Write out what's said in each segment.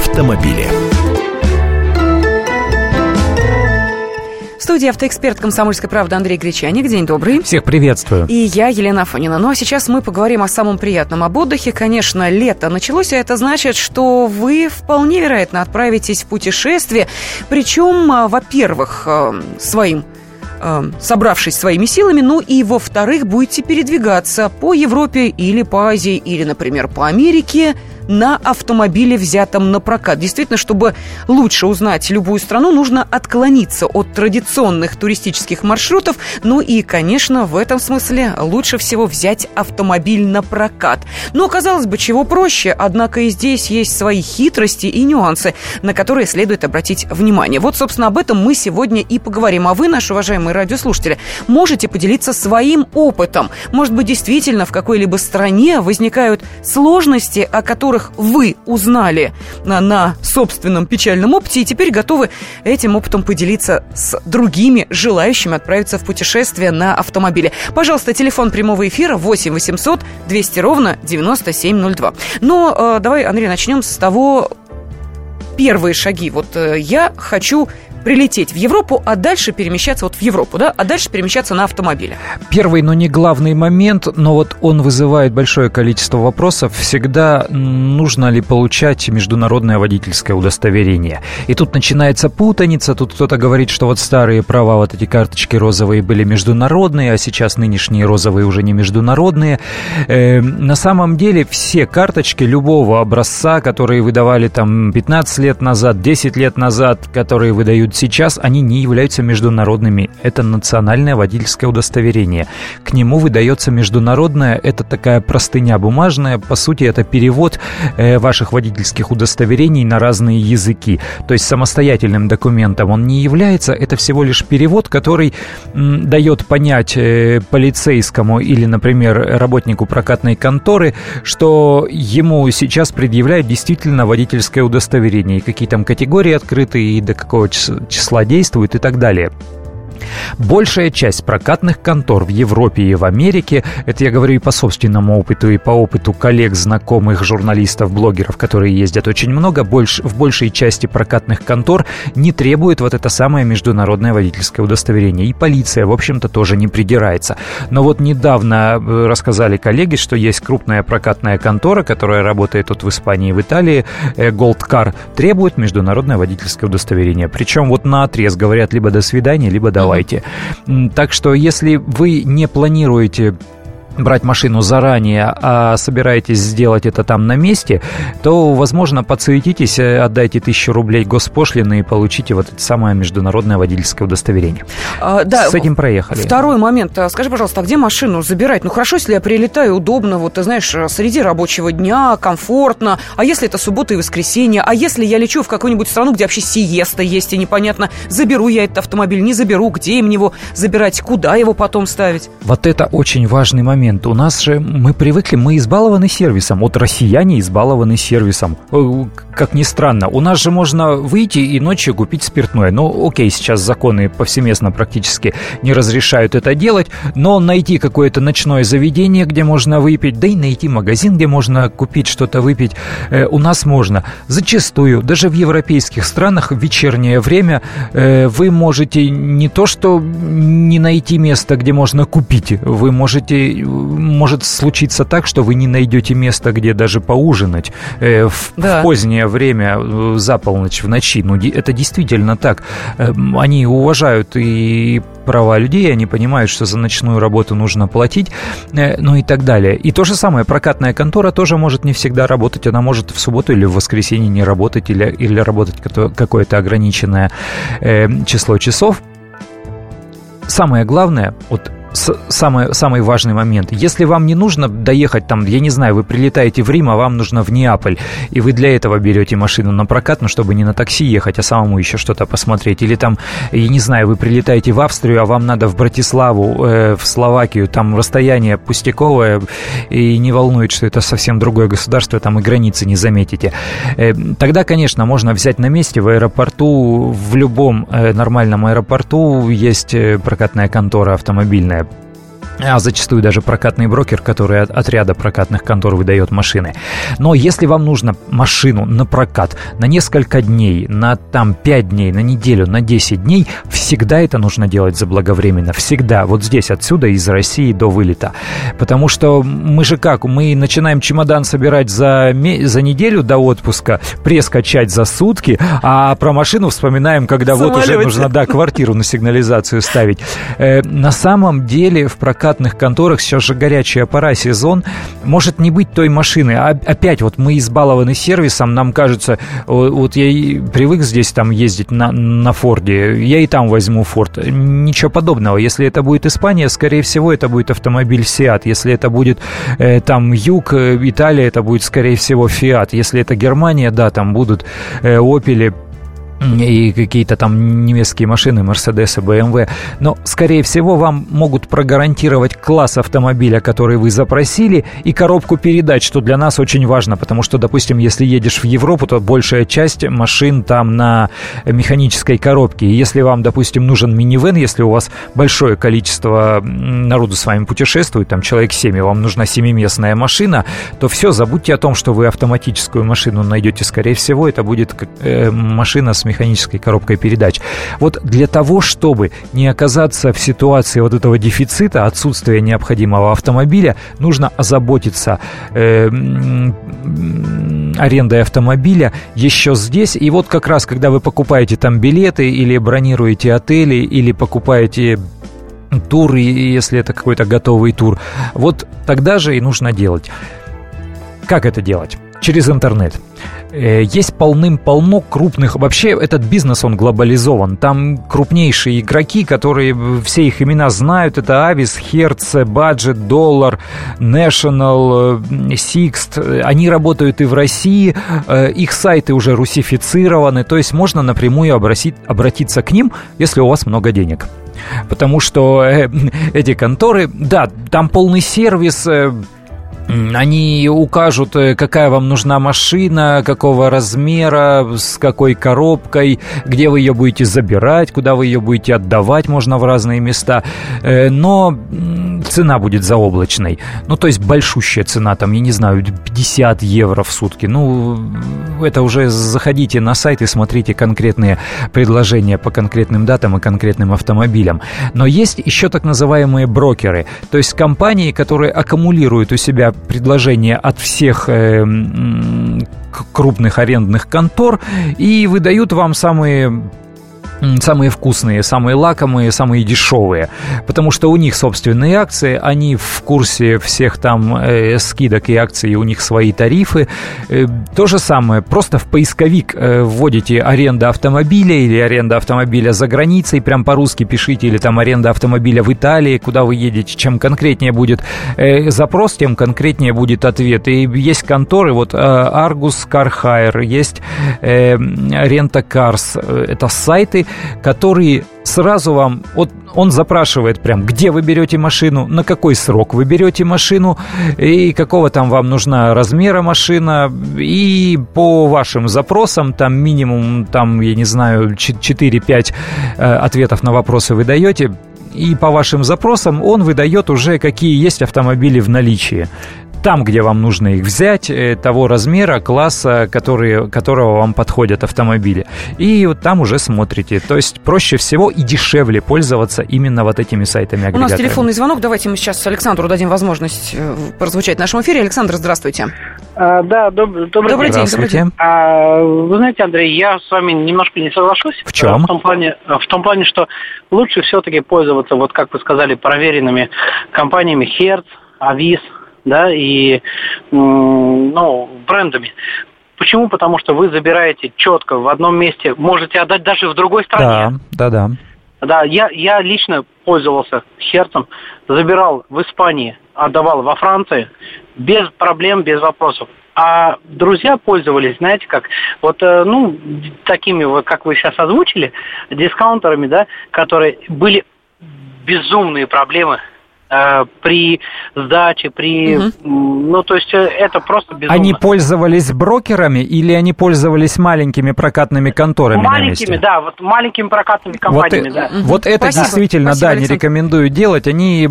автомобили. В студии автоэксперт «Комсомольской правды» Андрей Гречаник. День добрый. Всех приветствую. И я, Елена Фонина. Ну а сейчас мы поговорим о самом приятном, об отдыхе. Конечно, лето началось, а это значит, что вы вполне вероятно отправитесь в путешествие. Причем, а, во-первых, а, своим а, собравшись своими силами, ну и, во-вторых, будете передвигаться по Европе или по Азии, или, например, по Америке – на автомобиле, взятом на прокат. Действительно, чтобы лучше узнать любую страну, нужно отклониться от традиционных туристических маршрутов. Ну и, конечно, в этом смысле лучше всего взять автомобиль на прокат. Но, казалось бы, чего проще, однако и здесь есть свои хитрости и нюансы, на которые следует обратить внимание. Вот, собственно, об этом мы сегодня и поговорим. А вы, наши уважаемые радиослушатели, можете поделиться своим опытом. Может быть, действительно в какой-либо стране возникают сложности, о которых которых вы узнали на, на собственном печальном опыте и теперь готовы этим опытом поделиться с другими желающими отправиться в путешествие на автомобиле. Пожалуйста, телефон прямого эфира 8 800 200 ровно 9702. Но э, давай, Андрей, начнем с того, первые шаги. Вот э, я хочу прилететь в Европу, а дальше перемещаться вот в Европу, да, а дальше перемещаться на автомобиле. Первый, но не главный момент, но вот он вызывает большое количество вопросов. Всегда нужно ли получать международное водительское удостоверение? И тут начинается путаница, тут кто-то говорит, что вот старые права, вот эти карточки розовые были международные, а сейчас нынешние розовые уже не международные. Э, на самом деле все карточки любого образца, которые выдавали там 15 лет назад, 10 лет назад, которые выдают выдают сейчас, они не являются международными. Это национальное водительское удостоверение. К нему выдается международное, это такая простыня бумажная, по сути, это перевод э, ваших водительских удостоверений на разные языки. То есть самостоятельным документом он не является, это всего лишь перевод, который дает понять э, полицейскому или, например, работнику прокатной конторы, что ему сейчас предъявляют действительно водительское удостоверение, и какие там категории открыты, и до какого числа действует и так далее. Большая часть прокатных контор в Европе и в Америке, это я говорю и по собственному опыту, и по опыту коллег, знакомых, журналистов, блогеров, которые ездят очень много, больше, в большей части прокатных контор не требует вот это самое международное водительское удостоверение. И полиция, в общем-то, тоже не придирается. Но вот недавно э, рассказали коллеги, что есть крупная прокатная контора, которая работает тут в Испании и в Италии, э, Gold Car, требует международное водительское удостоверение. Причем вот на отрез говорят либо до свидания, либо давай делайте. Так что если вы не планируете брать машину заранее, а собираетесь сделать это там на месте, то, возможно, подсуетитесь, э, отдайте тысячу рублей госпошлины и получите вот это самое международное водительское удостоверение. А, да, С этим проехали. Второй момент. А скажи, пожалуйста, а где машину забирать? Ну, хорошо, если я прилетаю удобно, вот, ты знаешь, среди рабочего дня, комфортно. А если это суббота и воскресенье? А если я лечу в какую-нибудь страну, где вообще сиеста есть, и непонятно, заберу я этот автомобиль, не заберу, где им его забирать, куда его потом ставить? Вот это очень важный момент момент. У нас же мы привыкли, мы избалованы сервисом. Вот россияне избалованы сервисом. Как ни странно, у нас же можно выйти и ночью купить спиртное. Ну, окей, сейчас законы повсеместно практически не разрешают это делать, но найти какое-то ночное заведение, где можно выпить, да и найти магазин, где можно купить что-то выпить, э, у нас можно. Зачастую, даже в европейских странах в вечернее время э, вы можете не то что не найти место, где можно купить, вы можете может случиться так, что вы не найдете места, где даже поужинать э, в, да. в позднее время, э, за полночь, в ночи. Ну, это действительно так. Э, они уважают и права людей, они понимают, что за ночную работу нужно платить, э, ну и так далее. И то же самое, прокатная контора тоже может не всегда работать, она может в субботу или в воскресенье не работать, или, или работать какое-то ограниченное э, число часов. Самое главное, вот самый, самый важный момент. Если вам не нужно доехать там, я не знаю, вы прилетаете в Рим, а вам нужно в Неаполь, и вы для этого берете машину на прокат, ну, чтобы не на такси ехать, а самому еще что-то посмотреть. Или там, я не знаю, вы прилетаете в Австрию, а вам надо в Братиславу, э, в Словакию, там расстояние пустяковое, и не волнует, что это совсем другое государство, там и границы не заметите. Э, тогда, конечно, можно взять на месте в аэропорту, в любом э, нормальном аэропорту есть э, прокатная контора автомобильная, а зачастую даже прокатный брокер, который от, от ряда прокатных контор выдает машины. Но если вам нужно машину на прокат на несколько дней, на там 5 дней, на неделю, на 10 дней, всегда это нужно делать заблаговременно. Всегда. Вот здесь, отсюда, из России до вылета. Потому что мы же как, мы начинаем чемодан собирать за, за неделю до отпуска, пресс качать за сутки, а про машину вспоминаем, когда вот уже нужно, да, квартиру на сигнализацию ставить. Э, на самом деле в прокат прокатных конторах сейчас же горячая пора, сезон, может не быть той машины. А опять вот мы избалованы сервисом, нам кажется, вот я и привык здесь там ездить на, на Форде, я и там возьму Форд. Ничего подобного. Если это будет Испания, скорее всего, это будет автомобиль Seat. Если это будет э, там Юг, э, Италия, это будет, скорее всего, Fiat. Если это Германия, да, там будут э, и какие-то там немецкие машины, и BMW. Но, скорее всего, вам могут прогарантировать класс автомобиля, который вы запросили, и коробку передач, что для нас очень важно, потому что, допустим, если едешь в Европу, то большая часть машин там на механической коробке. И если вам, допустим, нужен минивэн, если у вас большое количество народу с вами путешествует, там человек 7, и вам нужна семиместная машина, то все, забудьте о том, что вы автоматическую машину найдете. Скорее всего, это будет э, машина с механической коробкой передач. Вот для того, чтобы не оказаться в ситуации вот этого дефицита, отсутствия необходимого автомобиля, нужно озаботиться э, арендой автомобиля еще здесь. И вот как раз, когда вы покупаете там билеты или бронируете отели, или покупаете тур, если это какой-то готовый тур, вот тогда же и нужно делать. Как это делать? Через интернет. Э, есть полным-полно крупных... Вообще этот бизнес, он глобализован. Там крупнейшие игроки, которые все их имена знают. Это Авис, Hertz, Budget, Dollar, National, э, Sixt. Они работают и в России. Э, их сайты уже русифицированы. То есть можно напрямую обратить, обратиться к ним, если у вас много денег. Потому что эти конторы, да, там полный сервис, они укажут, э, какая вам нужна машина, какого размера, с какой коробкой, где вы ее будете забирать, куда вы ее будете отдавать, можно в разные места. Э, но цена будет заоблачной. Ну, то есть большущая цена, там, я не знаю, 50 евро в сутки. Ну, это уже заходите на сайт и смотрите конкретные предложения по конкретным датам и конкретным автомобилям. Но есть еще так называемые брокеры, то есть компании, которые аккумулируют у себя предложения от всех э, крупных арендных контор и выдают вам самые самые вкусные, самые лакомые, самые дешевые, потому что у них собственные акции, они в курсе всех там э, скидок и акций, у них свои тарифы. Э, то же самое, просто в поисковик э, вводите аренда автомобиля или аренда автомобиля за границей, прям по-русски пишите, или там аренда автомобиля в Италии, куда вы едете, чем конкретнее будет э, запрос, тем конкретнее будет ответ. И есть конторы, вот э, Argus Car Hire, есть э, Renta Cars, э, это сайты, которые сразу вам, вот он запрашивает прям, где вы берете машину, на какой срок вы берете машину, и какого там вам нужна размера машина, и по вашим запросам, там минимум, там, я не знаю, 4-5 э, ответов на вопросы вы даете, и по вашим запросам он выдает уже, какие есть автомобили в наличии там, где вам нужно их взять, э, того размера, класса, который, которого вам подходят автомобили. И вот там уже смотрите. То есть проще всего и дешевле пользоваться именно вот этими сайтами У нас телефонный звонок. Давайте мы сейчас Александру дадим возможность э, прозвучать в нашем эфире. Александр, здравствуйте. А, да, доб- добрый, добрый день. Добрый день. А, вы знаете, Андрей, я с вами немножко не соглашусь. В чем? В том плане, в том плане что лучше все-таки пользоваться, вот как вы сказали, проверенными компаниями Hertz, Avis, да, и ну, брендами. Почему? Потому что вы забираете четко в одном месте, можете отдать даже в другой стране. Да, да, да. Да, я, я лично пользовался Херцем, забирал в Испании, отдавал во Франции, без проблем, без вопросов. А друзья пользовались, знаете как, вот, э, ну, такими, как вы сейчас озвучили, дискаунтерами, да, которые были безумные проблемы при сдаче, при... Угу. Ну, то есть э, это просто безумно. Они пользовались брокерами или они пользовались маленькими прокатными конторами Маленькими, да, вот маленькими прокатными компаниями, вот, да. Вот это Спасибо. действительно, Спасибо, да, Александр. не рекомендую делать. Они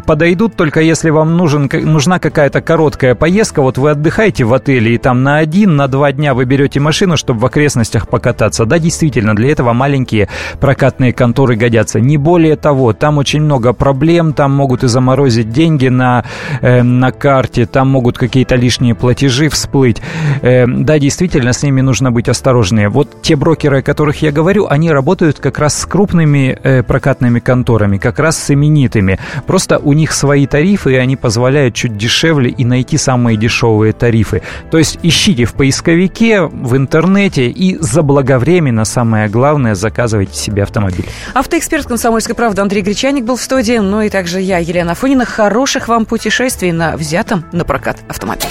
подойдут только если вам нужен, нужна какая-то короткая поездка. Вот вы отдыхаете в отеле и там на один, на два дня вы берете машину, чтобы в окрестностях покататься. Да, действительно, для этого маленькие прокатные конторы годятся. Не более того, там очень много проблем, там могут и заморозить деньги на, э, на карте, там могут какие-то лишние платежи всплыть. Э, да, действительно, с ними нужно быть осторожнее. Вот те брокеры, о которых я говорю, они работают как раз с крупными э, прокатными конторами, как раз с именитыми. Просто у них свои тарифы, и они позволяют чуть дешевле и найти самые дешевые тарифы. То есть ищите в поисковике, в интернете и заблаговременно, самое главное, заказывайте себе автомобиль. Автоэксперт «Комсомольской правды» Андрей Гречаник был в студии, ну и также я, Елена Фонина. Хороших вам путешествий на взятом на прокат автомобиле.